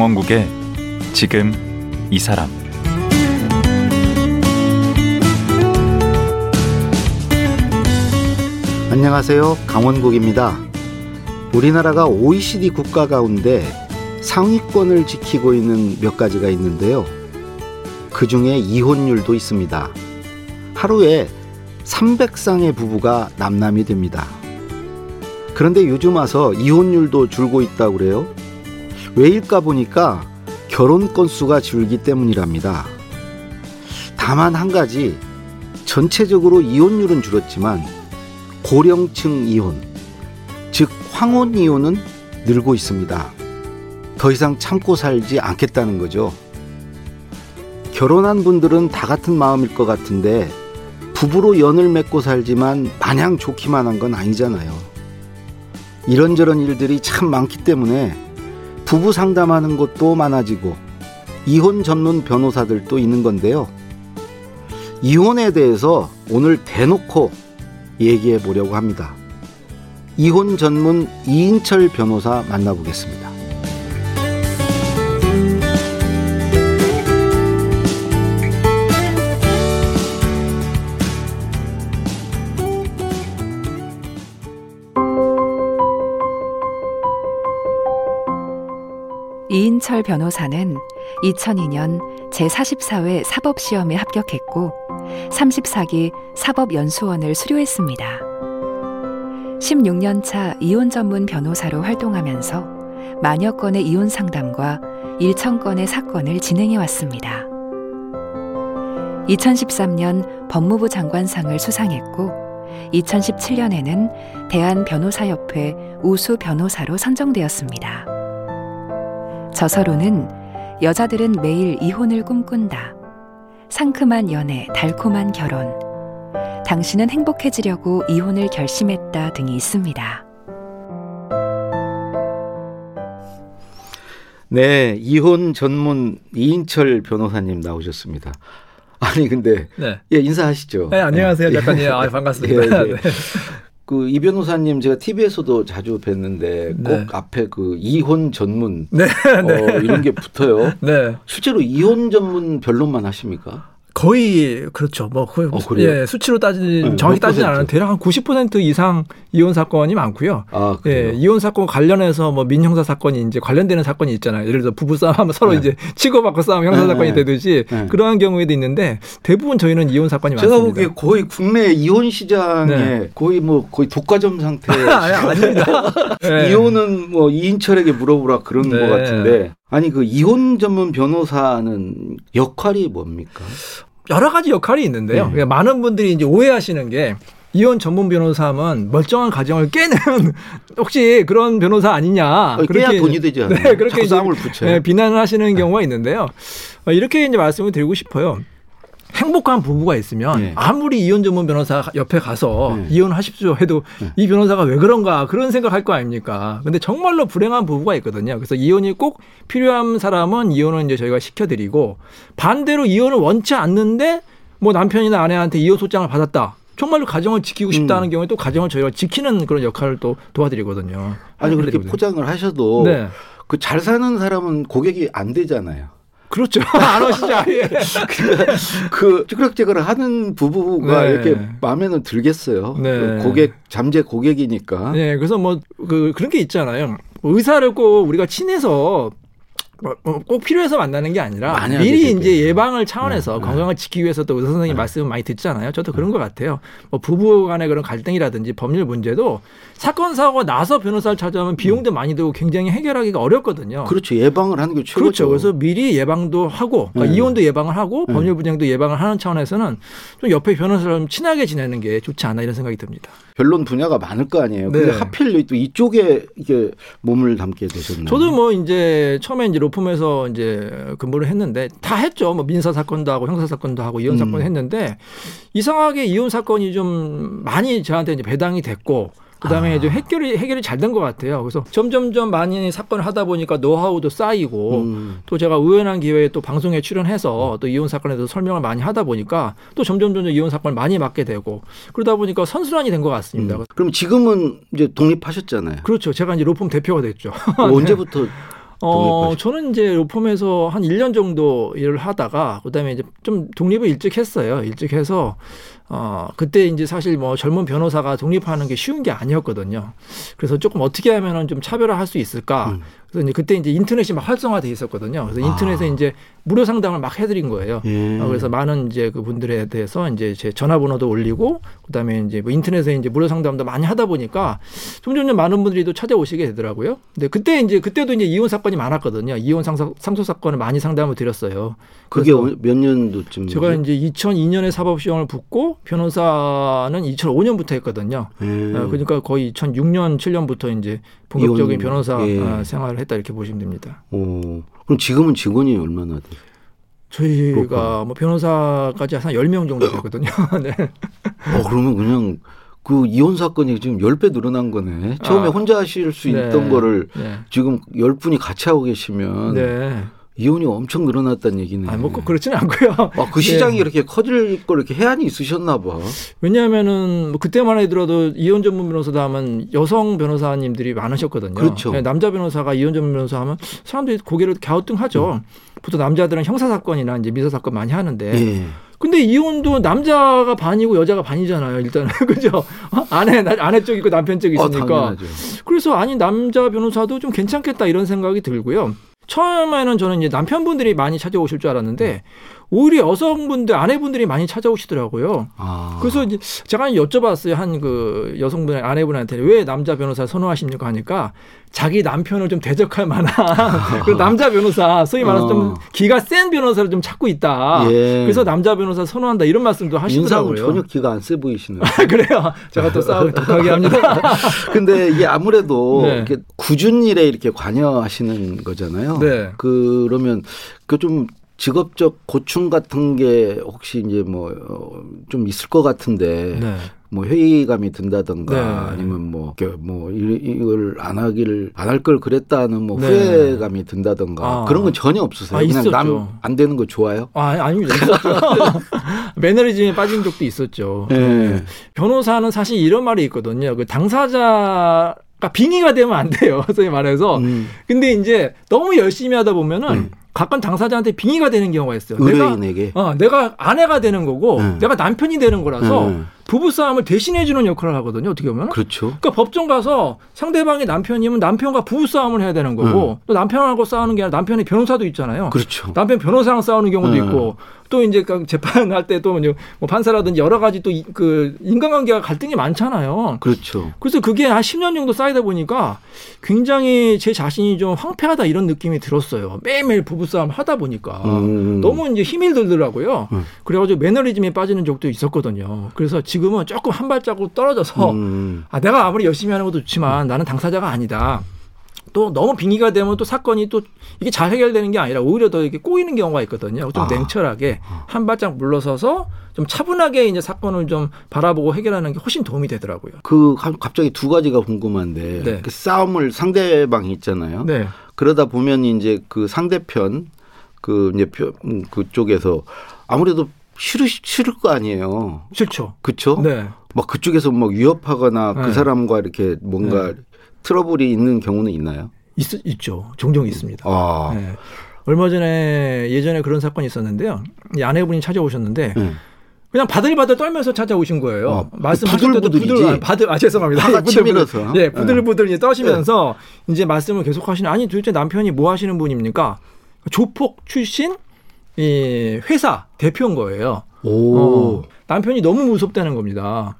강원국의 지금 이 사람 안녕하세요. 강원국입니다. 우리나라가 OECD 국가 가운데 상위권을 지키고 있는 몇 가지가 있는데요. 그 중에 이혼율도 있습니다. 하루에 300쌍의 부부가 남남이 됩니다. 그런데 요즘 와서 이혼율도 줄고 있다고 그래요. 왜일까 보니까 결혼 건수가 줄기 때문이랍니다. 다만 한 가지 전체적으로 이혼율은 줄었지만 고령층 이혼, 즉 황혼 이혼은 늘고 있습니다. 더 이상 참고 살지 않겠다는 거죠. 결혼한 분들은 다 같은 마음일 것 같은데 부부로 연을 맺고 살지만 마냥 좋기만 한 건 아니잖아요. 이런저런 일들이 참 많기 때문에 부부 상담하는 곳도 많아지고 이혼 전문 변호사들도 있는 건데요. 이혼에 대해서 오늘 대놓고 얘기해 보려고 합니다. 이혼 전문 이인철 변호사 만나보겠습니다. 이인철 변호사는 2002년 제44회 사법시험에 합격했고 34기 사법연수원을 수료했습니다. 16년 차 이혼 전문 변호사로 활동하면서 만여 건의 이혼 상담과 1천 건의 사건을 진행해 왔습니다. 2013년 법무부 장관상을 수상했고 2017년에는 대한변호사협회 우수 변호사로 선정되었습니다. 저서로는 여자들은 매일 이혼을 꿈꾼다. 상큼한 연애, 달콤한 결혼. 당신은 행복해지려고 이혼을 결심했다 등이 있습니다. 네, 이혼 전문 이인철 변호사님 나오셨습니다. 아니 근데 네. 예 인사하시죠. 네, 안녕하세요, 작가님. 아, 반갑습니다. 예, 예. 네. 그이 변호사님 제가 TV에서도 자주 뵀는데 꼭 네. 앞에 그 이혼 전문 네, 네. 어, 이런 게 붙어요. 네. 실제로 이혼 전문 변론만 하십니까? 거의 그렇죠. 뭐 거의 어? 예, 수치로 따지 네, 정확히 퍼센트? 않아도 대략 한 90% 이상 이혼 사건이 많고요. 아 예, 그래요. 이혼 사건 관련해서 뭐 민형사 사건이 이제 관련되는 사건이 있잖아요. 예를 들어 부부 싸움하면 서로 네. 이제 치고받고 싸움 형사 네, 사건이 네. 되듯이 네. 그러한 경우에도 있는데 대부분 저희는 이혼 사건이 제가 많습니다. 보기에 거의 국내 이혼 시장에 네. 거의 뭐 거의 독과점 상태. 아닙니다. 예. 이혼은 뭐 이인철에게 물어보라 그런 네. 것 같은데 아니 그 이혼 전문 변호사는 역할이 뭡니까? 여러 가지 역할이 있는데요. 네. 많은 분들이 이제 오해하시는 게 이혼 전문 변호사 하면 멀쩡한 가정을 깨는 혹시 그런 변호사 아니냐 어, 깨야 돈이 되지 않아요. 네, 그렇게 싸움을 붙여요. 네, 비난을 하시는 경우가 있는데요. 어, 이렇게 이제 말씀을 드리고 싶어요. 행복한 부부가 있으면 네. 아무리 이혼 전문 변호사 옆에 가서 네. 이혼하십시오 해도 네. 이 변호사가 왜 그런가 그런 생각할 거 아닙니까? 근데 정말로 불행한 부부가 있거든요. 그래서 이혼이 꼭 필요한 사람은 이혼을 이제 저희가 시켜드리고 반대로 이혼을 원치 않는데 뭐 남편이나 아내한테 이혼 소장을 받았다. 정말로 가정을 지키고 싶다는 음. 경우에 또 가정을 저희가 지키는 그런 역할을 또 도와드리거든요. 아니 그렇게 그래도 포장을 하셔도 네. 그잘 사는 사람은 고객이 안 되잖아요. 그렇죠. 안 오시죠. 아예. 그 찌그락찌그락 하는 부부가 네. 이렇게 마음에는 들겠어요. 네. 그 고객 잠재 고객이니까. 네, 그래서 뭐 그 그런 게 있잖아요. 의사를 꼭 우리가 친해서 꼭 필요해서 만나는 게 아니라 미리 하게 이제. 예방을 차원에서 네, 네. 건강을 지키기 위해서 또 의사 선생님 네. 말씀 많이 듣잖아요. 저도 그런 것 같아요. 뭐 부부 간의 그런 갈등이라든지 법률 문제도 사건 사고가 나서 변호사를 찾아오면 비용도 많이 들고 굉장히 해결하기가 어렵거든요. 그렇죠. 예방을 하는 게 최고죠. 그렇죠. 그래서 미리 예방도 하고 그러니까 네. 이혼도 예방을 하고 네. 법률 분쟁도 예방을 하는 차원에서는 좀 옆에 변호사랑 친하게 지내는 게 좋지 않나 이런 생각이 듭니다. 변론 분야가 많을 거 아니에요. 근데 네. 하필 또 이쪽에 이게 몸을 담게 되셨나요? 저도 뭐 이제 처음에 이제 로펌에서 이제 근무를 했는데 다 했죠. 뭐 민사 사건도 하고 형사 사건도 하고 이혼 음. 사건 했는데 이상하게 이혼 사건이 좀 많이 저한테 이제 배당이 됐고 그다음에 아. 이제 해결이 해결이 잘 된 것 같아요. 그래서 점점점 많이 사건을 하다 보니까 노하우도 쌓이고 음. 또 제가 우연한 기회에 또 방송에 출연해서 또 이혼 사건에 대해서 설명을 많이 하다 보니까 또 점점 점점 이혼 사건을 많이 맡게 되고 그러다 보니까 선순환이 된 것 같습니다. 음. 그럼 지금은 이제 독립하셨잖아요. 그렇죠. 제가 이제 로펌 대표가 됐죠. 언제부터 어, 저는 이제 로펌에서 한 1년 정도 일을 하다가 그다음에 이제 좀 독립을 일찍 했어요. 일찍 해서 어, 그때 이제 사실 뭐 젊은 변호사가 독립하는 게 쉬운 게 아니었거든요. 그래서 조금 어떻게 하면은 좀 차별화할 수 있을까. 음. 그래서 이제 그때 이제 인터넷이 막 활성화돼 있었거든요. 그래서 인터넷에 아. 이제 무료 상담을 막 해드린 거예요. 예. 어, 그래서 많은 이제 그 분들에 대해서 이제 제 전화번호도 올리고 그다음에 이제 뭐 인터넷에 이제 무료 상담도 많이 하다 보니까 점점점 많은 분들이 또 찾아오시게 되더라고요. 근데 그때 이제 그때도 이제 이혼 사건이 많았거든요. 이혼 상소, 상소 사건을 많이 상담을 드렸어요. 그게 몇 년도쯤? 제가 이제 2002년에 사법시험을 붙고 변호사는 2005년부터 했거든요. 예. 어, 그러니까 거의 2006년, 7년부터 이제 본격적인 변호사 예. 어, 생활을 했다 이렇게 보시면 됩니다. 오, 그럼 지금은 직원이 얼마나 돼요? 저희가 그렇구나. 뭐 변호사까지 한 10명 정도 되거든요. 네. 어, 그러면 그냥 그 이혼 사건이 지금 10배 늘어난 거네. 처음에 아. 혼자 하실 수 네. 있던 거를 네. 지금 10분이 같이 하고 계시면 네. 이혼이 엄청 늘어났다는 얘기네. 아니, 뭐꼭 그렇지는 않고요. 아, 그 네. 시장이 이렇게 커질 걸 이렇게 해안이 있으셨나 봐. 왜냐하면은 뭐 그때만 해더라도 이혼 전문 변호사다 하면 여성 변호사님들이 많으셨거든요. 그렇죠. 네, 남자 변호사가 이혼 전문 변호사 하면 사람들이 고개를 갸우뚱하죠. 보통 남자들은 형사 사건이나 이제 민사 사건 많이 하는데 예. 근데 이혼도 남자가 반이고 여자가 반이잖아요. 일단은 그죠? 어? 아내 나- 아내 쪽 있고 남편 쪽 아, 있으니까. 당연하죠. 그래서 아니 남자 변호사도 좀 괜찮겠다 이런 생각이 들고요. 처음에는 저는 이제 남편분들이 많이 찾아오실 줄 알았는데 오히려 여성분들 아내분들이 많이 찾아오시더라고요. 아. 그래서 이제 제가 여쭤봤어요 한 그 여성분의 아내분한테 왜 남자 변호사 선호하십니까 하니까 자기 남편을 좀 대적할 만한 그 남자 변호사 소위 말해서 좀 어. 기가 센 변호사를 좀 찾고 있다. 예. 그래서 남자 변호사 선호한다 이런 말씀도 하시더라고요. 전혀 기가 안 세 보이시네요. 그래요. 제가 또 싸움을 독하게 합니다. 근데 이게 아무래도 네. 이렇게 굳은 일에 이렇게 관여하시는 거잖아요. 네. 그러면 그 좀 직업적 고충 같은 게 혹시 이제 뭐 좀 있을 것 같은데 네. 뭐 회의감이 든다든가 네. 아니면 뭐, 뭐 이- 이걸 안 하기를 안 할 걸 그랬다는 뭐 네. 후회감이 든다든가 아. 그런 건 전혀 없으세요. 아, 그냥. 남 안 되는 거 좋아요. 아, 아닙니다. 매너리즘에 빠진 적도 있었죠. 네. 변호사는 사실 이런 말이 있거든요. 그 당사자가 빙의가 되면 안 돼요. 소위 말해서. 음. 근데 이제 너무 열심히 하다 보면은 음. 가끔 당사자한테 빙의가 되는 경우가 있어요. 내가 의뢰인에게. 어, 내가 아내가 되는 거고 네. 내가 남편이 되는 거라서 네. 부부 싸움을 대신해 주는 역할을 하거든요. 어떻게 보면. 그렇죠. 그러니까 법정 가서 상대방이 남편이면 남편과 부부 싸움을 해야 되는 거고 또 남편하고 싸우는 게 아니라 남편이 변호사도 있잖아요. 그렇죠. 남편 변호사랑 싸우는 경우도 네. 있고 또 이제 그 재판할 때 또 뭐 판사라든지 여러 가지 또 그 인간관계가 갈등이 많잖아요. 그렇죠. 그래서 그게 한 10년 정도 쌓이다 보니까 굉장히 제 자신이 좀 황폐하다 이런 느낌이 들었어요. 매일매일 부부싸움 하다 보니까. 음. 너무 이제 힘이 들더라고요. 음. 그래가지고 매너리즘에 빠지는 적도 있었거든요. 그래서 지금 은 조금 한 발자국 떨어져서 음. 아, 내가 아무리 열심히 하는 것도 좋지만 나는 당사자가 아니다. 또 너무 빙의가 되면 또 사건이 또 이게 잘 해결되는 게 아니라 오히려 더 이렇게 꼬이는 경우가 있거든요. 좀 아. 냉철하게 한 발짝 물러서서 좀 차분하게 이제 사건을 좀 바라보고 해결하는 게 훨씬 도움이 되더라고요. 그 가- 갑자기 두 가지가 궁금한데 네. 그 싸움을 상대방이 있잖아요. 네. 그러다 보면 이제 그 상대편 그 이제 표- 음, 그쪽에서 아무래도 싫으 싫을 거 아니에요. 싫죠. 그렇죠? 네. 막 그쪽에서 막 위협하거나 네. 그 사람과 이렇게 뭔가 트러블이 있는 경우는 있나요? 있, 있죠. 종종 있습니다. 아. 네. 얼마 전에 예전에 그런 사건이 있었는데요. 이 아내분이 찾아오셨는데 네. 그냥 바들바들 떨면서 찾아오신 거예요. 어, 말씀하실 때도. 부들, 아, 바들, 아, 죄송합니다. 화가 부들부들. 예, 부들부들 이제 떠시면서 이제 말씀을 계속 하시는, 아니, 도대체 남편이 뭐 하시는 분입니까? 조폭 출신, 이 회사 대표인 거예요. 오. 어, 남편이 너무 무섭다는 겁니다.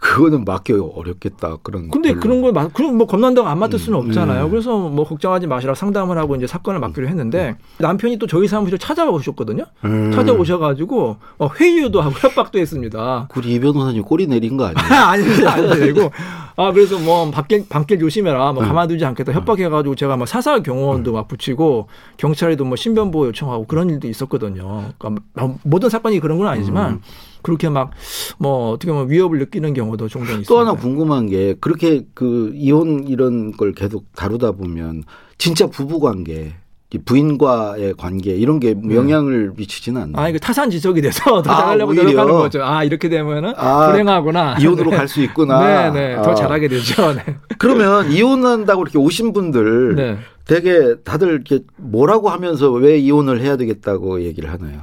그거는 맡기 어렵겠다. 그런. 근데 별로. 그런 걸, 막- 그럼 뭐 겁난다고 안 맡을 수는 음, 없잖아요. 음. 그래서 뭐 걱정하지 마시라 상담을 하고 이제 사건을 맡기로 했는데 남편이 또 저희 사무실 찾아오셨거든요. 음. 찾아오셔가지고 어, 회유도 하고 협박도 했습니다. 우리 이 변호사님 꼬리 내린 거 아니에요? 아닙니다. 아니고. 아, 그래서 뭐, 밖길, 밤길 조심해라. 뭐, 응. 가만두지 않겠다. 협박해가지고 제가 막 사설 경호원도 막 붙이고 경찰에도 뭐 신변보호 요청하고 그런 일도 있었거든요. 그러니까 뭐 모든 사건이 그런 건 아니지만 음. 그렇게 막 뭐 어떻게 보면 위협을 느끼는 경우도 종종 있습니다. 또 하나 궁금한 게 그렇게 그 이혼 이런 걸 계속 다루다 보면 진짜 부부 관계 이 부인과의 관계 이런 게 영향을 미치지는 않나요? 아, 이거 타산 지적이 돼서 더 아, 잘하려고 오히려. 노력하는 거죠. 아, 이렇게 되면은 아, 불행하구나. 이혼으로 네. 갈수 있구나. 네, 네. 더 아. 잘하게 되죠. 네. 그러면 이혼한다고 이렇게 오신 분들 네. 되게 다들 이렇게 뭐라고 하면서 왜 이혼을 해야 되겠다고 얘기를 하나요?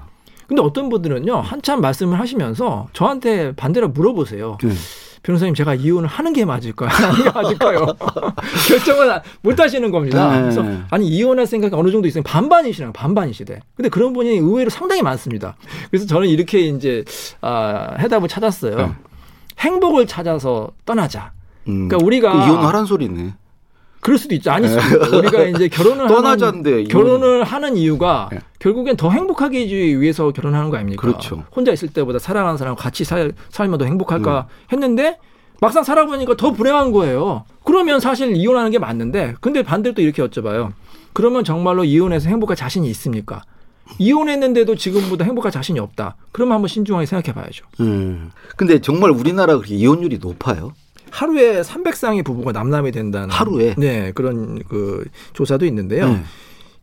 근데 어떤 분들은요, 한참 말씀을 하시면서 저한테 반대로 물어보세요. 네. 변호사님, 제가 이혼을 하는 게 맞을까요? 하는 게 맞을까요? 결정을 못 하시는 겁니다. 네. 그래서 아니, 이혼할 생각이 어느 정도 있으면 반반이시라고, 반반이시대. 근데 그런 분이 의외로 상당히 많습니다. 그래서 저는 이렇게 이제, 아, 해답을 찾았어요. 네. 행복을 찾아서 떠나자. 음. 그러니까 우리가 그 이혼하란 소리네. 그럴 수도 있죠. 아닐 수도 있죠. 우리가 이제 결혼을 떠나자인데 하는. 결혼을 하는 이유가 네. 결국엔 더 행복하게 해주기 위해서 결혼하는 거 아닙니까? 그렇죠. 혼자 있을 때보다 사랑하는 사람과 같이 살, 살면 더 행복할까 음. 했는데 막상 살아보니까 더 불행한 거예요. 그러면 사실 이혼하는 게 맞는데 근데 반대로 또 이렇게 여쭤봐요. 그러면 정말로 이혼해서 행복할 자신이 있습니까? 이혼했는데도 지금보다 행복할 자신이 없다. 그러면 한번 신중하게 생각해 봐야죠. 음. 근데 정말 우리나라 그렇게 이혼율이 높아요? 하루에 300쌍의 부부가 남남이 된다는 하루에? 네 그런 그 조사도 있는데요. 네.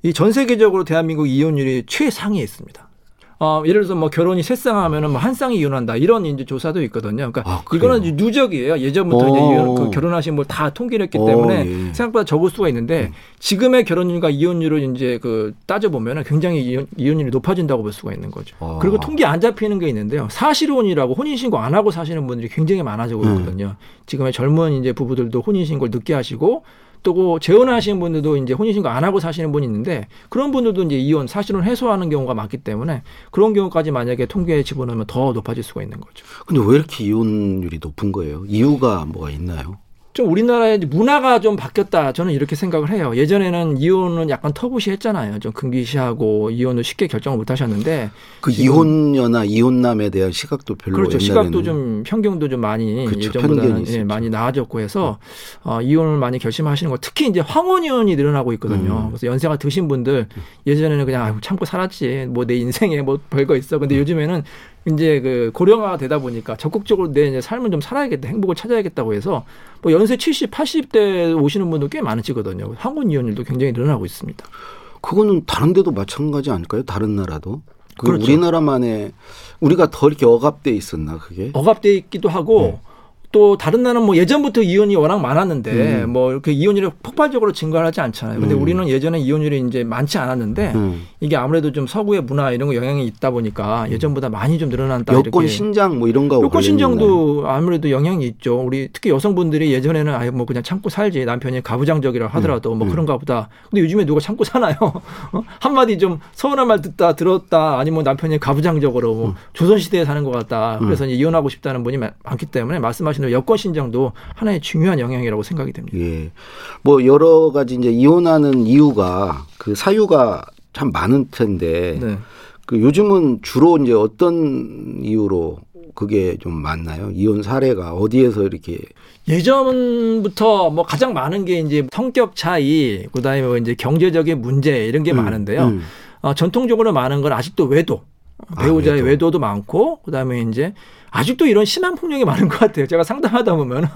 이전 세계적으로 대한민국 이혼율이 최상위에 있습니다. 어, 예를 들어서 뭐 결혼이 세 쌍 하면은 뭐 한 쌍이 이혼한다 이런 이제 조사도 있거든요. 그러니까 아? 이거는 이제 누적이에요. 예전부터 이제 어. 이혼, 그 결혼하신 분 다 통계를 했기 어, 때문에 예. 생각보다 적을 수가 있는데 지금의 결혼율과 이혼율을 이제 그 따져 보면은 굉장히 이혼, 이혼율이 높아진다고 볼 수가 있는 거죠. 아. 그리고 통계 안 잡히는 게 있는데요. 사실혼이라고 혼인신고 안 하고 사시는 분들이 굉장히 많아지고 음. 있거든요. 지금의 젊은 이제 부부들도 혼인신고를 늦게 하시고 또그 재혼하시는 분들도 이제 혼인신고 안 하고 사시는 분이 있는데 그런 분들도 이제 이혼 사실혼 해소하는 경우가 많기 때문에 그런 경우까지 만약에 통계에 집어넣으면 더 높아질 수가 있는 거죠. 근데 왜 이렇게 이혼율이 높은 거예요? 이유가 뭐가 있나요? 좀 우리나라의 문화가 좀 바뀌었다. 저는 이렇게 생각을 해요. 예전에는 이혼은 약간 터부시했잖아요. 좀 금기시하고 이혼을 쉽게 결정을 못 하셨는데 그 이혼녀나 이혼남에 대한 시각도 별로 그렇죠. 시각도 좀 편견도 좀 많이 예전보다는 편견이 예. 많이 나아졌고 해서 어, 이혼을 많이 결심하시는 거 특히 이제 황혼 이혼이 늘어나고 있거든요. 음. 그래서 연세가 드신 분들 예전에는 그냥 아유, 참고 살았지 뭐 내 인생에 뭐 별거 있어. 근데 요즘에는 이제 그 고령화가 되다 보니까 적극적으로 내 이제 삶을 좀 살아야겠다, 행복을 찾아야겠다고 해서 뭐 연세 70, 80대 오시는 분들 꽤 많으시거든요. 황혼 이혼율도 굉장히 늘어나고 있습니다. 그거는 다른 데도 마찬가지 아닐까요? 다른 나라도. 그 그렇죠. 우리나라만의 우리가 더 이렇게 억압돼 있었나 그게? 억압돼 있기도 하고 네. 또 다른 나라는 뭐 예전부터 이혼이 워낙 많았는데 음. 뭐 이렇게 이혼율이 폭발적으로 증가하지 않잖아요. 근데 음. 우리는 예전에 이혼율이 이제 많지 않았는데 음. 이게 아무래도 좀 서구의 문화 이런 거 영향이 있다 보니까 예전보다 많이 좀 늘어난다. 여권 이렇게. 신장 뭐 이런 거 여권 신정도 아무래도 영향이 있죠. 우리 특히 여성분들이 예전에는 아예 뭐 그냥 참고 살지 남편이 가부장적이라 하더라도 뭐 음. 그런가 보다. 근데 요즘에 누가 참고 사나요? 어? 한마디 좀 서운한 말 듣다 들었다 아니면 남편이 가부장적으로 뭐 조선 시대에 사는 것 같다. 그래서 이혼하고 싶다는 분이 많- 많기 때문에 말씀하신 대로 여권 신정도 하나의 중요한 영향이라고 생각이 됩니다. 예. 뭐 여러 가지 이제 이혼하는 이유가 그 사유가 참 많은 텐데 네. 그 요즘은 주로 이제 어떤 이유로 그게 좀 많나요? 이혼 사례가 어디에서 이렇게 예전부터 뭐 가장 많은 게 이제 성격 차이, 그다음에 뭐 이제 경제적인 문제 이런 게 음, 많은데요. 음. 어, 전통적으로 많은 건 아직도 외도. 아, 배우자의 외도. 외도. 도 많고 그다음에 이제 아직도 이런 심한 폭력이 많은 것 같아요. 제가 상담하다 보면은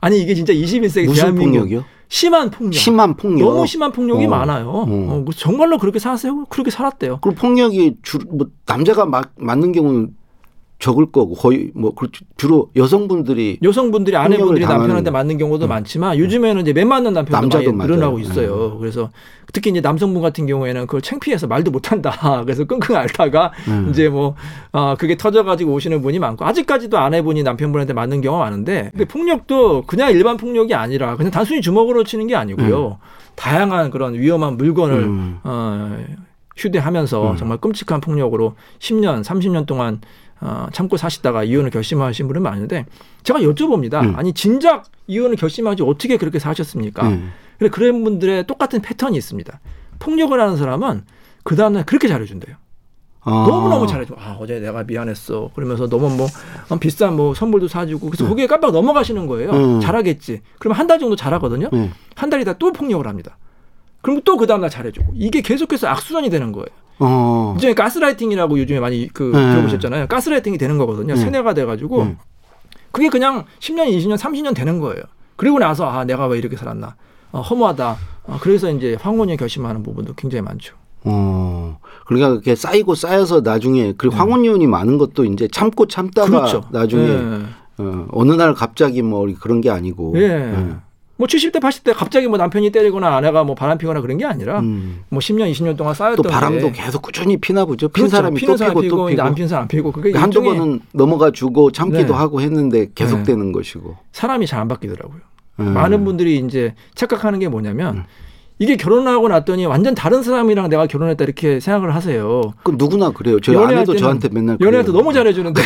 아니 이게 진짜 21세기 무슨 대한민국 폭력이요? 심한 폭력. 심한 폭력. 너무 심한 폭력이 어. 많아요. 어. 어, 정말로 그렇게 살았어요? 그렇게 살았대요. 그리고 폭력이 주, 뭐 남자가 막 맞는 경우는 적을 거고 거의 뭐. 주로 여성분들이 여성분들이 아내분들이 남편한테 맞는 경우도 많지만 요즘에는 이제 맨 맞는 남편도 남자도 많이 늘어나고 맞아요. 있어요. 그래서 특히 이제 남성분 같은 경우에는 그걸 창피해서 말도 못한다. 그래서 끙끙 앓다가 음. 이제 뭐 아, 그게 터져가지고 오시는 분이 많고 아직까지도 아내분이 남편분한테 맞는 경우가 많은데 근데 폭력도 그냥 일반 폭력이 아니라 그냥 단순히 주먹으로 치는 게 아니고요. 다양한 그런 위험한 물건을 음. 어, 휴대하면서 음. 정말 끔찍한 폭력으로 10년, 30년 동안 어, 참고 사시다가 이혼을 결심하신 분은 많은데 제가 여쭤봅니다. 음. 아니 진작 이혼을 결심하지 어떻게 그렇게 사셨습니까? 음. 근데 그런 분들의 똑같은 패턴이 있습니다. 폭력을 하는 사람은 그 다음날 그렇게 잘해준대요. 아. 너무너무 잘해줘. 아, 어제 내가 미안했어. 그러면서 너무 뭐 어, 비싼 뭐 선물도 사주고 그래서 거기에 깜빡 넘어가시는 거예요. 음. 잘하겠지. 그러면 한 달 정도 잘하거든요. 네. 한 달이다 또 폭력을 합니다. 그럼 또 그 다음날 잘해주고 이게 계속해서 악순환이 되는 거예요. 어. 이제 가스라이팅이라고 요즘에 많이 그 네. 들어보셨잖아요. 가스라이팅이 되는 거거든요. 네. 세뇌가 돼가지고 네. 그게 그냥 10년, 20년, 30년 되는 거예요. 그리고 나서 아 내가 왜 이렇게 살았나. 어, 허무하다. 어, 그래서 이제 황혼이 결심하는 부분도 굉장히 많죠. 어, 그러니까 그렇게 쌓이고 쌓여서 나중에 그리고 황혼이혼이 많은 것도 이제 참고 참다가 그렇죠. 나중에 예. 어, 어느 날 갑자기 뭐 그런 게 아니고. 예. 뭐 70대 80대 갑자기 뭐 남편이 때리거나 아내가 뭐 바람 피거나 그런 게 아니라 음. 뭐 10년 20년 동안 쌓였던 또 바람도 게 계속 꾸준히 피나 보죠. 핀 그렇죠. 사람이 피는 또 사람 피고 피고 또 피고. 안 피는 사람 안 피고 그게 한두 일종의 번은 넘어가 주고 참기도 네. 하고 했는데 계속 네. 되는 것이고. 사람이 잘 안 바뀌더라고요. 음. 많은 분들이 이제 착각하는 게 뭐냐면 이게 결혼하고 났더니 완전 다른 사람이랑 내가 결혼했다 이렇게 생각을 하세요. 그 누구나 그래요. 저희 아내도 저한테 맨날 연애할 때. 너무 잘해주는데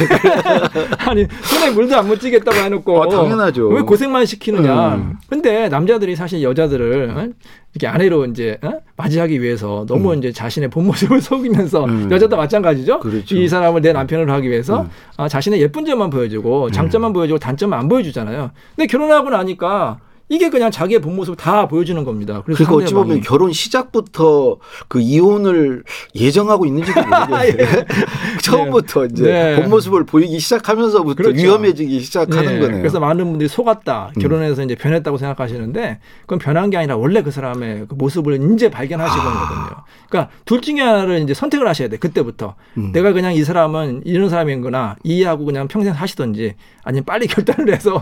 아니 손에 물도 안 묻히겠다고 해놓고 아, 당연하죠. 왜 고생만 시키느냐. 음. 근데 남자들이 사실 여자들을 어? 이렇게 아내로 이제 어? 맞이하기 위해서 너무 이제 자신의 본 모습을 속이면서 음. 여자도 마찬가지죠. 그렇죠. 이 사람을 내 남편으로 하기 위해서 음. 아, 자신의 예쁜 점만 보여주고 장점만 보여주고 단점만 안 보여주잖아요. 근데 결혼하고 나니까 이게 그냥 자기의 본 모습을 다 보여주는 겁니다. 그래서 그러니까 어찌 보면 결혼 시작부터 그 이혼을 예정하고 있는지도 모르겠어요. 처음부터 이제 네. 본 모습을 보이기 시작하면서부터 그렇죠. 위험해지기 시작하는 예, 거네요. 음. 그래서 많은 분들이 속았다, 결혼해서 이제 변했다고 생각하시는데 그건 변한 게 아니라 원래 그 사람의 그 모습을 이제 발견하시는 아. 거거든요. 그러니까 둘 중에 하나를 이제 선택을 하셔야 돼. 그때부터 음. 내가 그냥 이 사람은 이런 사람인구나 이해하고 그냥 평생 사시던지 아니면 빨리 결단을 해서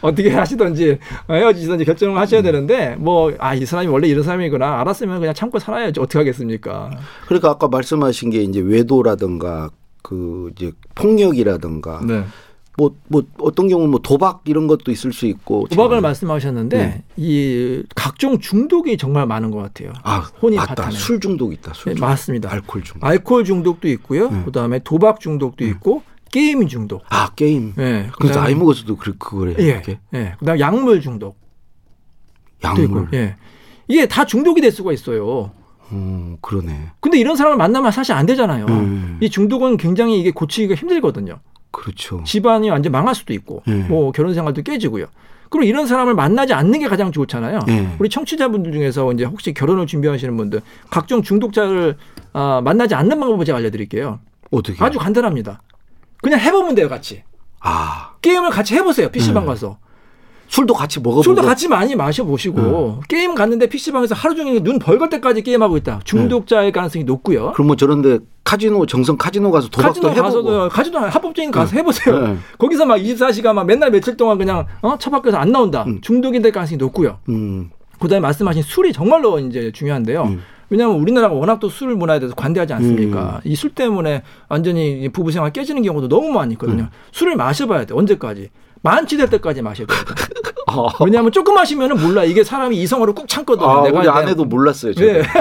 어떻게 하시던지 헤어지시던지 결정을 음. 하셔야 되는데 뭐 아 이 사람이 원래 이런 사람이구나 알았으면 그냥 참고 살아야지 어떻게 하겠습니까? 그러니까 아까 말씀하신 게 이제 외도라든가 그 이제 폭력이라든가 네. 뭐, 뭐 어떤 경우는 뭐 도박 이런 것도 있을 수 있고 도박을 지금. 말씀하셨는데 네. 이 각종 중독이 정말 많은 것 같아요. 아 혼이 맞다. 술 중독 있다 술 네, 중독 맞습니다. 알코올 중독 알코올 중독도 있고요. 네. 그다음에 도박 중독도 있고 게임 중독. 아 게임 예. 그래서 그다음에- 나이 먹어서도 그 그거래 예. 예. 그다음 에 약물 있고. 약물 예. 이게 다 중독이 될 수가 있어요. 음 그러네 근데 이런 사람을 만나면 사실 안 되잖아요. 음. 이 중독은 굉장히 이게 고치기가 힘들거든요. 그렇죠 집안이 완전 망할 수도 있고, 예. 뭐 결혼 생활도 깨지고요. 그리고 이런 사람을 만나지 않는 게 가장 좋잖아요. 예. 우리 청취자분들 중에서 이제 혹시 결혼을 준비하시는 분들 각종 중독자를 아, 만나지 않는 방법을 제가 알려드릴게요. 어떻게 아주 간단합니다. 그냥 해보면 돼요, 같이. 아 게임을 같이 해보세요, PC방 음. 가서. 술도 같이 먹어보고 술도 같이 많이 마셔보시고, 게임 갔는데 PC방에서 하루 종일 눈 벌걸 때까지 게임하고 있다. 중독자의 가능성이 높고요. 그럼 뭐 저런데 카지노 정성 카지노 가서 도박도 카지노 해보고 가서도, 카지노 합법적인 가서 해보세요. 네. 거기서 막 24시간 막 맨날 며칠 동안 그냥, 어, 차 밖에서 안 나온다. 음. 중독이 될 가능성이 높고요. 음, 그 다음에 말씀하신 술이 정말로 이제 중요한데요. 음. 왜냐하면 우리나라가 워낙 또 술 문화에 대해서 관대하지 않습니까? 이술 때문에 완전히 부부 생활 깨지는 경우도 너무 많이 있거든요. 술을 마셔봐야 돼. 언제까지? 만취될 때까지 마셔야 돼요. 왜냐하면 조금 마시면은 몰라. 이게 사람이 이성으로 꾹 참거든요. 아, 우리 내가 아내도 몰랐어요. 예.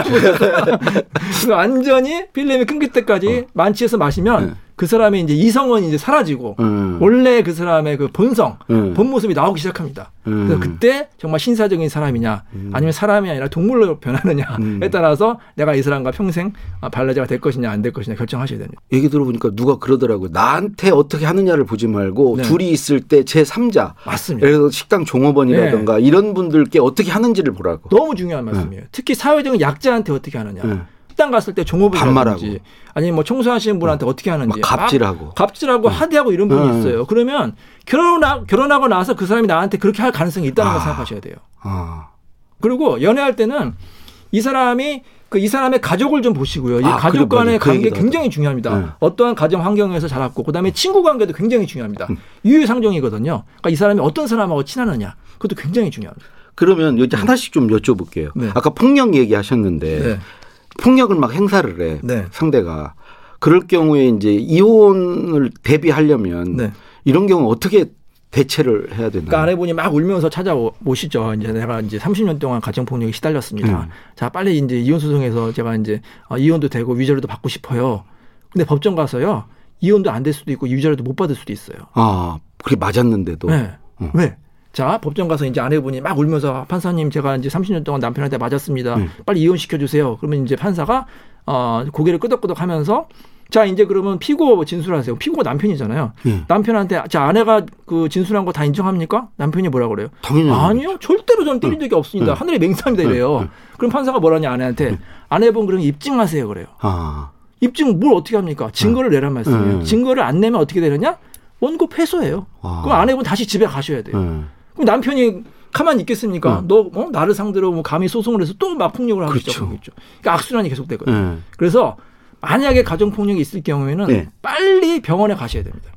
그래서 완전히 필름이 끊길 때까지 만취해서 마시면 네. 그 사람의 이제 이성은 이제 사라지고 음. 원래 그 사람의 그 본성, 음. 본 모습이 나오기 시작합니다. 음. 그래서 그때 정말 신사적인 사람이냐, 아니면 사람이 아니라 동물로 변하느냐에 음. 따라서 내가 이 사람과 평생 아, 발라자가 될 것이냐 안 될 것이냐 결정하셔야 됩니다. 얘기 들어보니까 누가 그러더라고요. 나한테 어떻게 하느냐를 보지 말고 네. 둘이 있을 때 제 3자 맞습니다. 예를 들어 식당 종업원이라든가 이런 분들께 어떻게 하는지를 보라고. 너무 중요한 말씀이에요. 특히 사회적인 약자한테 어떻게 하느냐. 네. 식당 갔을 때 반말하고. 종업원이라든지 아니면 뭐 청소하시는 분한테 어 떻게 하는지 막 갑질하고. 막 갑질하고 하대하고 이런 분이 네. 있어요. 그러면 결혼하, 결혼하고 나서 그 사람이 나한테 그렇게 할 가능성이 있다는 걸 아. 생각하셔야 돼요. 아, 그리고 연애할 때는 이 사람이 그 이 사람의 가족을 좀 보시고요. 이 아, 가족 간의. 그 관계 굉장히 중요합니다. 네. 어떠한 가정 환경에서 자랐고 그다음에 친구 관계도 굉장히 중요합니다. 음. 유유상종이거든요. 그러니까 이 사람이 어떤 사람하고 친하느냐 그것도 굉장히 중요합니다. 그러면 여기 하나씩 좀 여쭤볼게요. 네. 아까 폭력 얘기하셨는데 네. 폭력을 막 행사를 해 네. 상대가 그럴 경우에 이제 이혼을 대비하려면 네. 이런 경우 어떻게 대체를 해야 되나요? 그러니까 아내분이 막 울면서 찾아오시죠. 이제 내가 이제 30년 동안 가정폭력에 시달렸습니다. 음. 자, 빨리 이제 이혼 소송에서 제가 이제 어, 이혼도 되고 위자료도 받고 싶어요. 근데 법정 가서요. 이혼도 안 될 수도 있고 위자료도 못 받을 수도 있어요. 아, 그게 맞았는데도 네. 음. 왜? 자, 법정 가서 이제 아내분이 막 울면서 판사님 제가 이제 30년 동안 남편한테 맞았습니다. 음. 빨리 이혼시켜 주세요. 그러면 이제 판사가 어, 고개를 끄덕끄덕 하면서 자, 이제 그러면 피고 진술하세요. 피고가 남편이잖아요. 예. 남편한테 자, 아내가 그 진술한 거 다 인정합니까? 남편이 뭐라 그래요? 당연히 아니요, 절대로 저는 때린 적이 없습니다. 응. 하늘의 맹세합니다 이래요. 응. 그럼 판사가 뭐라냐 아내한테 아내분 그럼 입증하세요 그래요. 아, 입증 뭘 어떻게 합니까? 증거를 내란 말씀이에요. 응. 증거를 안 내면 어떻게 되느냐? 원고 패소예요. 아. 그럼 아내분 다시 집에 가셔야 돼요. 예. 그럼 남편이 가만히 있겠습니까? 음. 너 어? 나를 상대로 뭐 감히 소송을 해서 또 막 폭력을 하고 그렇죠. 시작하고 있죠. 그러니까 악순환이 계속되거든요. 예. 그래서 만약에 가정 폭력이 있을 경우에는 네. 빨리 병원에 가셔야 됩니다.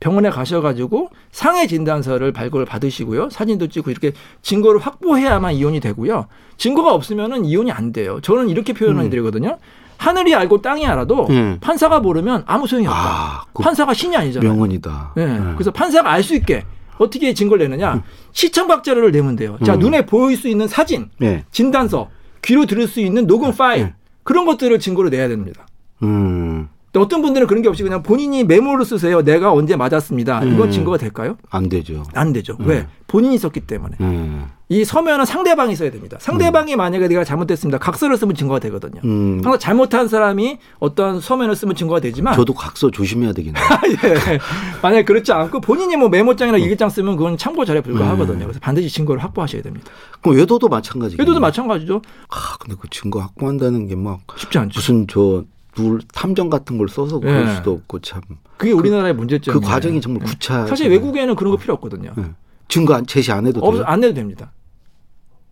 병원에 가셔가지고 상해 진단서를 발급을 받으시고요. 사진도 찍고 이렇게 증거를 확보해야만 이혼이 되고요. 증거가 없으면은 이혼이 안 돼요. 저는 이렇게 표현을 음. 드리거든요. 하늘이 알고 땅이 알아도 예. 판사가 모르면 아무 소용이 없다. 아, 그 판사가 신이 아니잖아요. 명언이다. 네. 예. 그래서 판사가 알 수 있게 어떻게 증거를 내느냐. 시청각 자료를 내면 돼요. 자, 음. 눈에 보일 수 있는 사진, 예. 진단서, 귀로 들을 수 있는 녹음 파일, 네. 그런 것들을 증거로 내야 됩니다. 음, 근데 어떤 분들은 그런 게 없이 그냥 본인이 메모를 쓰세요. 내가 언제 맞았습니다. 이건 음. 증거가 될까요? 안 되죠. 안 되죠. 음. 왜? 본인이 썼기 때문에. 예. 이 서면은 상대방이 써야 됩니다. 상대방이 만약에 내가 잘못됐습니다. 각서를 쓰면 증거가 되거든요. 음, 항상 잘못한 사람이 어떤 서면을 쓰면 증거가 되지만 저도 각서 조심해야 되겠네요. 예. 만약에 그렇지 않고 본인이 뭐 메모장이나 일기장 쓰면 그건 참고 자료에 불과하거든요. 음. 그래서 반드시 증거를 확보하셔야 됩니다. 그럼 외도도 마찬가지죠. 외도도 마찬가지죠. 아, 근데 그 증거 확보한다는 게 막 쉽지 않죠. 무슨 저 누 탐정 같은 걸 써서 그럴 예. 수도 없고 참. 그게 우리나라의 문제점이에요. 그 과정이 정말 구차. 사실 외국에는 그런 거 필요 없거든요. 예. 증거 안- 제시 안 해도 없, 돼요. 안 내도 됩니다.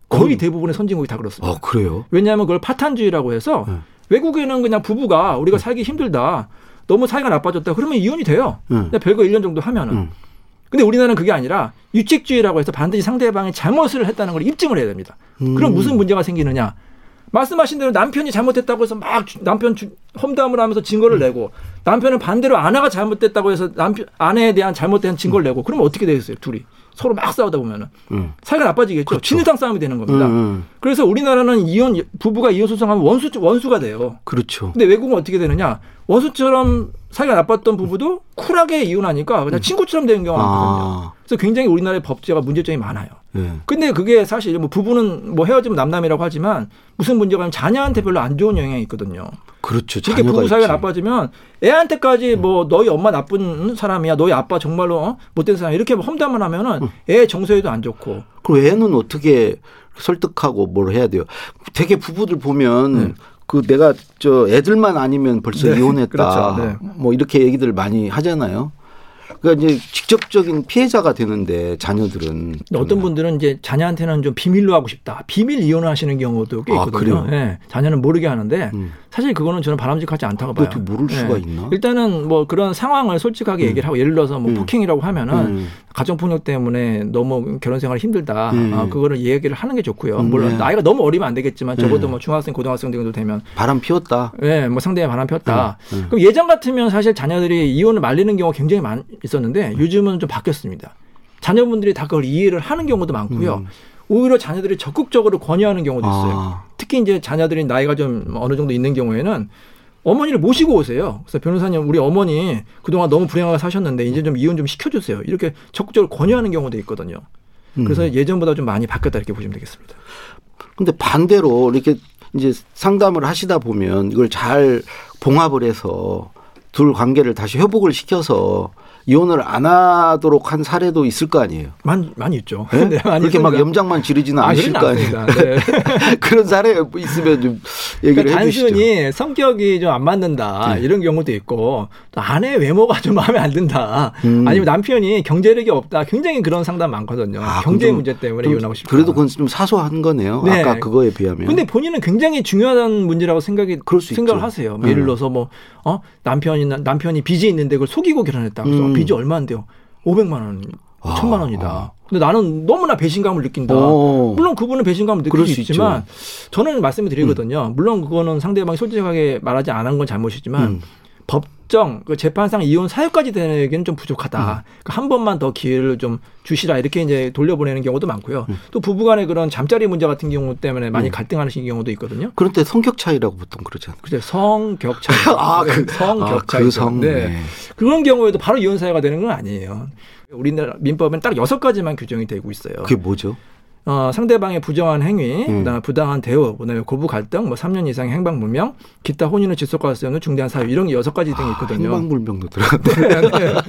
거의 어. 대부분의 선진국이 다 그렇습니다. 어, 그래요? 왜냐하면 그걸 파탄주의라고 해서 네. 외국에는 그냥 부부가 우리가 살기 힘들다. 너무 사이가 나빠졌다. 그러면 이혼이 돼요. 응. 그냥 별거 1년 정도 하면은. 응. 근데 우리나라는 그게 아니라 유책주의라고 해서 반드시 상대방이 잘못을 했다는 걸 입증을 해야 됩니다. 음. 그럼 무슨 문제가 생기느냐? 말씀하신 대로 남편이 잘못했다고 해서 막 주- 남편 주- 험담을 하면서 증거를 내고 남편은 반대로 아내가 잘못됐다고 해서 남편 아내에 대한 잘못된 증거를 내고 그러면 어떻게 되겠어요? 둘이 서로 막 싸우다 보면은 응. 사이가 나빠지겠죠. 그렇죠. 진흙탕 싸움이 되는 겁니다. 응, 응. 그래서 우리나라는 이혼 부부가 이혼 소송하면 원수 원수가 돼요. 그렇죠. 근데 외국은 어떻게 되느냐? 원수처럼 사이가 나빴던 부부도 쿨하게 이혼하니까 그냥 친구처럼 되는 경우가 많거든요. 음. 아, 그래서 굉장히 우리나라의 법제가 문제점이 많아요. 예. 근데 그게 사실 뭐 부부는 뭐 헤어지면 남남이라고 하지만 무슨 문제가 있면 자녀한테 별로 안 좋은 영향이 있거든요. 그렇죠. 자녀가 부부 사이가 있지. 나빠지면 애한테까지 뭐 너희 엄마 나쁜 사람이야, 너희 아빠 정말로 어? 못된 사람 이렇게 험담을 하면은 애 정서에도 안 좋고. 그럼 애는 어떻게 설득하고 뭘 해야 돼요? 되게 부부들 보면 네. 그 내가 저 애들만 아니면 벌써 네, 이혼했다. 그렇죠. 네. 뭐 이렇게 얘기들 많이 하잖아요. 그러니까 이제 직접적인 피해자가 되는데 자녀들은 어떤 분들은 이제 자녀한테는 좀 비밀로 하고 싶다. 비밀 이혼을 하시는 경우도 꽤 아, 있거든요. 그래요? 예, 자녀는 모르게 하는데 음. 사실 그거는 저는 바람직하지 않다고 봐요. 어떻게 모를 예. 수가 있나? 일단은 뭐 그런 상황을 솔직하게 얘기를 하고 예를 들어서 뭐 음. 폭행이라고 하면은 음. 가정 폭력 때문에 너무 결혼 생활이 힘들다. 음. 아, 그거를 얘기를 하는 게 좋고요. 음, 물론 네. 나이가 너무 어리면 안 되겠지만 적어도 음. 뭐 중학생, 고등학생 정도 되면 바람 피웠다. 예, 뭐 상대에 바람. 음, 음. 그럼 예전 같으면 사실 자녀들이 이혼을 말리는 경우가 굉장히 많 있었는데 요즘은 좀 바뀌었습니다. 자녀분들이 다 그걸 이해를 하는 경우도 많고요. 음. 오히려 자녀들이 적극적으로 권유하는 경우도 있어요. 아, 특히 이제 자녀들이 나이가 좀 어느 정도 있는 경우에는 어머니를 모시고 오세요. 그래서 변호사님, 우리 어머니 그동안 너무 불행하게 사셨는데 이제 좀 이혼 좀 시켜주세요. 이렇게 적극적으로 권유하는 경우도 있거든요. 음. 그래서 예전보다 좀 많이 바뀌었다 이렇게 보시면 되겠습니다. 근데 반대로 이렇게 이제 상담을 하시다 보면 이걸 잘 봉합을 해서 둘 관계를 다시 회복을 시켜서 이혼을 안 하도록 한 사례도 있을 거 아니에요. 많이 많이 있죠. 예? 네, 많이 그렇게 막 있습니다. 염장만 지르지는 아, 않으실 거 아니에요. 네. 그런 사례 있으면 좀 얘기를 그러니까 해주시죠. 단순히 성격이 좀 안 맞는다 네. 이런 경우도 있고 또 아내 외모가 좀 마음에 안 든다 음. 아니면 남편이 경제력이 없다 굉장히 그런 상담 많거든요 아, 경제 그럼 문제 때문에 좀 이혼하고 싶다 그래도 그건 좀 사소한 거네요. 네. 아까 그거에 비하면. 근데 본인은 굉장히 중요한 문제라고 생각이 그럴 수 생각을 있죠. 하세요 네. 예를 들어서 뭐 어? 남편이 남편이 빚이 있는데 그걸 속이고 결혼했다 그래서 음. 빚이 얼마인데요? 500만 원 아, 1000만 원이다. 근데 나는 너무나 배신감을 느낀다. 어. 물론 그분은 배신감을 느낄 수수 있지만 저는 말씀을 드리거든요. 물론 그거는 상대방이 솔직하게 말하지 않은 건 잘못이지만 음. 법정 그 재판상 이혼 사유까지 되기는 좀 부족하다. 음. 그러니까 한 번만 더 기회를 좀 주시라 이렇게 이제 돌려보내는 경우도 많고요. 음. 또 부부간의 그런 잠자리 문제 같은 경우 때문에 많이 갈등하는 경우도 있거든요. 그런데 성격 차이라고 보통 그러잖아요. 그래서 성격 차이. 아, 그, 성격 아, 차이. 그 성. 네. 네. 그런 경우에도 바로 이혼 사유가 되는 건 아니에요. 우리나라 민법엔 딱 여섯 가지만 규정이 되고 있어요. 그게 뭐죠? 어, 상대방의 부정한 행위, 음. 그다음에 부당한 대우, 그다음에 고부 갈등, 뭐 3년 이상의 행방 불명, 기타 혼인을 질서화할 수 없는 중대한 사유 이런 게 여섯 가지 등이 있거든요. 행방 불명도 들어갔네. 네, 네.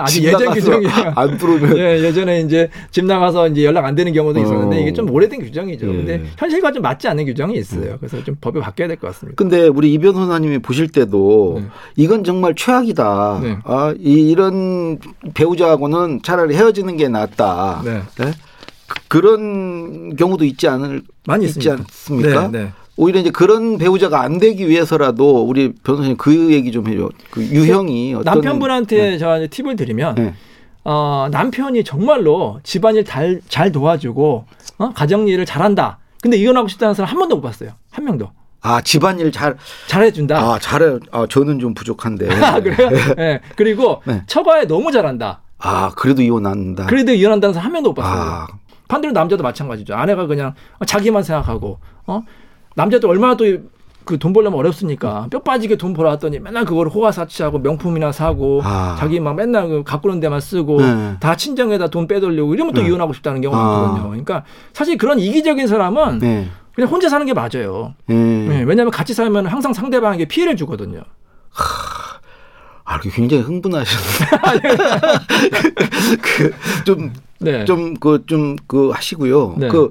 아직 집 예전 나가서 규정이에요. 안 들어오면 예, 예전에 이제 집 나가서 이제 연락 안 되는 경우도 있었는데 어. 이게 좀 오래된 규정이죠. 예. 근데 현실과 좀 맞지 않는 규정이 있어요. 그래서 좀 법이 바뀌어야 될 것 같습니다. 근데 우리 이 변호사님이 보실 때도 네. 이건 정말 최악이다. 네. 아, 이, 이런 배우자하고는 차라리 헤어지는 게 낫다. 네. 네? 그런 경우도 있지 않을 많이 있지 있습니다. 않습니까? 네, 네. 오히려 이제 그런 배우자가 안 되기 위해서라도 우리 변호사님 그 얘기 좀 해줘. 그 유형이 어떤 남편분한테 네. 이제 팁을 드리면 네. 어, 남편이 정말로 집안일 잘, 잘 도와주고 어? 가정일을 잘한다. 근데 이혼하고 싶다는 사람 한 번도 못 봤어요. 한 명도. 아 집안일 잘 잘해준다. 아 잘해. 아 저는 좀 부족한데. 아, 그래요? 네. 그리고 네. 처가에 너무 잘한다. 아 그래도 이혼한다. 그래도 이혼한다는 사람 한 명도 못 봤어요. 아 반대로 남자도 마찬가지죠. 아내가 그냥 자기만 생각하고, 어? 남자도 얼마나 또 그돈 벌려면 어렵습니까? 뼈 빠지게 돈 벌어왔더니 맨날 그걸 호화 사치하고 명품이나 사고 아. 자기 막 맨날 그 가꾸는 데만 쓰고 네. 다 친정에다 돈 빼돌리고 이러면 또 네. 이혼하고 싶다는 경우가 아. 있거든요. 그러니까 사실 그런 이기적인 사람은 네. 그냥 혼자 사는 게 맞아요. 예. 네, 왜냐하면 같이 살면 항상 상대방에게 피해를 주거든요. 아, 이렇게 굉장히 흥분하셨네. 그좀 네. 좀 그 좀 그 하시고요. 네. 그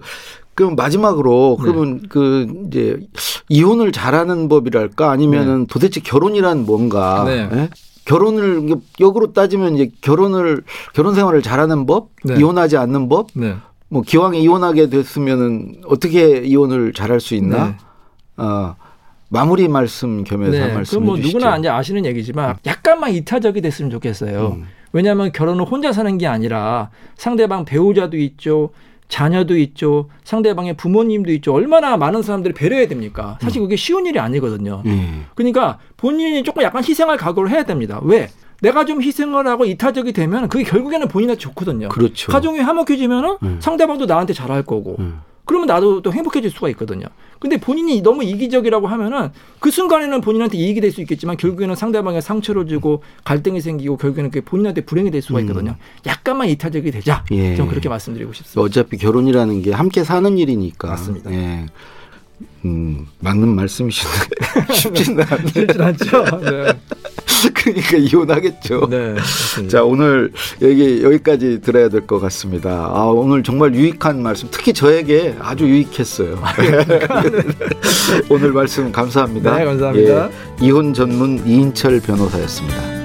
그럼 마지막으로 그러면 그 이제 이혼을 잘하는 법이랄까 아니면은 도대체 결혼이란 뭔가? 네. 예? 결혼을 역으로 따지면 이제 결혼을 결혼 생활을 잘하는 법, 네. 이혼하지 않는 법, 네. 뭐 기왕에 이혼하게 됐으면은 어떻게 이혼을 잘할 수 있나? 네. 어, 마무리 말씀 겸해서 한 네. 말씀 그럼 뭐. 누구나 이제 아시는 얘기지만 약간만 이타적이 됐으면 좋겠어요. 음. 왜냐하면 결혼을 혼자 사는 게 아니라 상대방 배우자도 있죠. 자녀도 있죠. 상대방의 부모님도 있죠. 얼마나 많은 사람들이 배려해야 됩니까? 음. 사실 그게 쉬운 일이 아니거든요. 예. 그러니까 본인이 조금 약간 희생할 각오를 해야 됩니다. 왜? 내가 좀 희생을 하고 이타적이 되면 그게 결국에는 본인한테 좋거든요. 그렇죠. 가정이 화목해지면 은 음. 상대방도 나한테 잘할 거고. 음. 그러면 나도 또 행복해질 수가 있거든요. 근데 본인이 너무 이기적이라고 하면은 그 순간에는 본인한테 이익이 될 수 있겠지만 결국에는 상대방에 상처를 주고 갈등이 생기고 결국에는 그게 본인한테 불행이 될 수가 있거든요. 약간만 이타적이 되자. 음. 예. 저는 그렇게 말씀드리고 싶습니다. 어차피 결혼이라는 게 함께 사는 일이니까. 맞습니다. 예. 음, 맞는 말씀이신데 쉽지는 않죠. 네. 그러니까 이혼하겠죠. 네. 맞습니다. 자 오늘 여기 여기까지 들어야 될 것 같습니다. 아 오늘 정말 유익한 말씀, 특히 저에게 아주 유익했어요. 오늘 말씀 감사합니다. 네, 감사합니다. 예, 이혼 전문 이인철 변호사였습니다.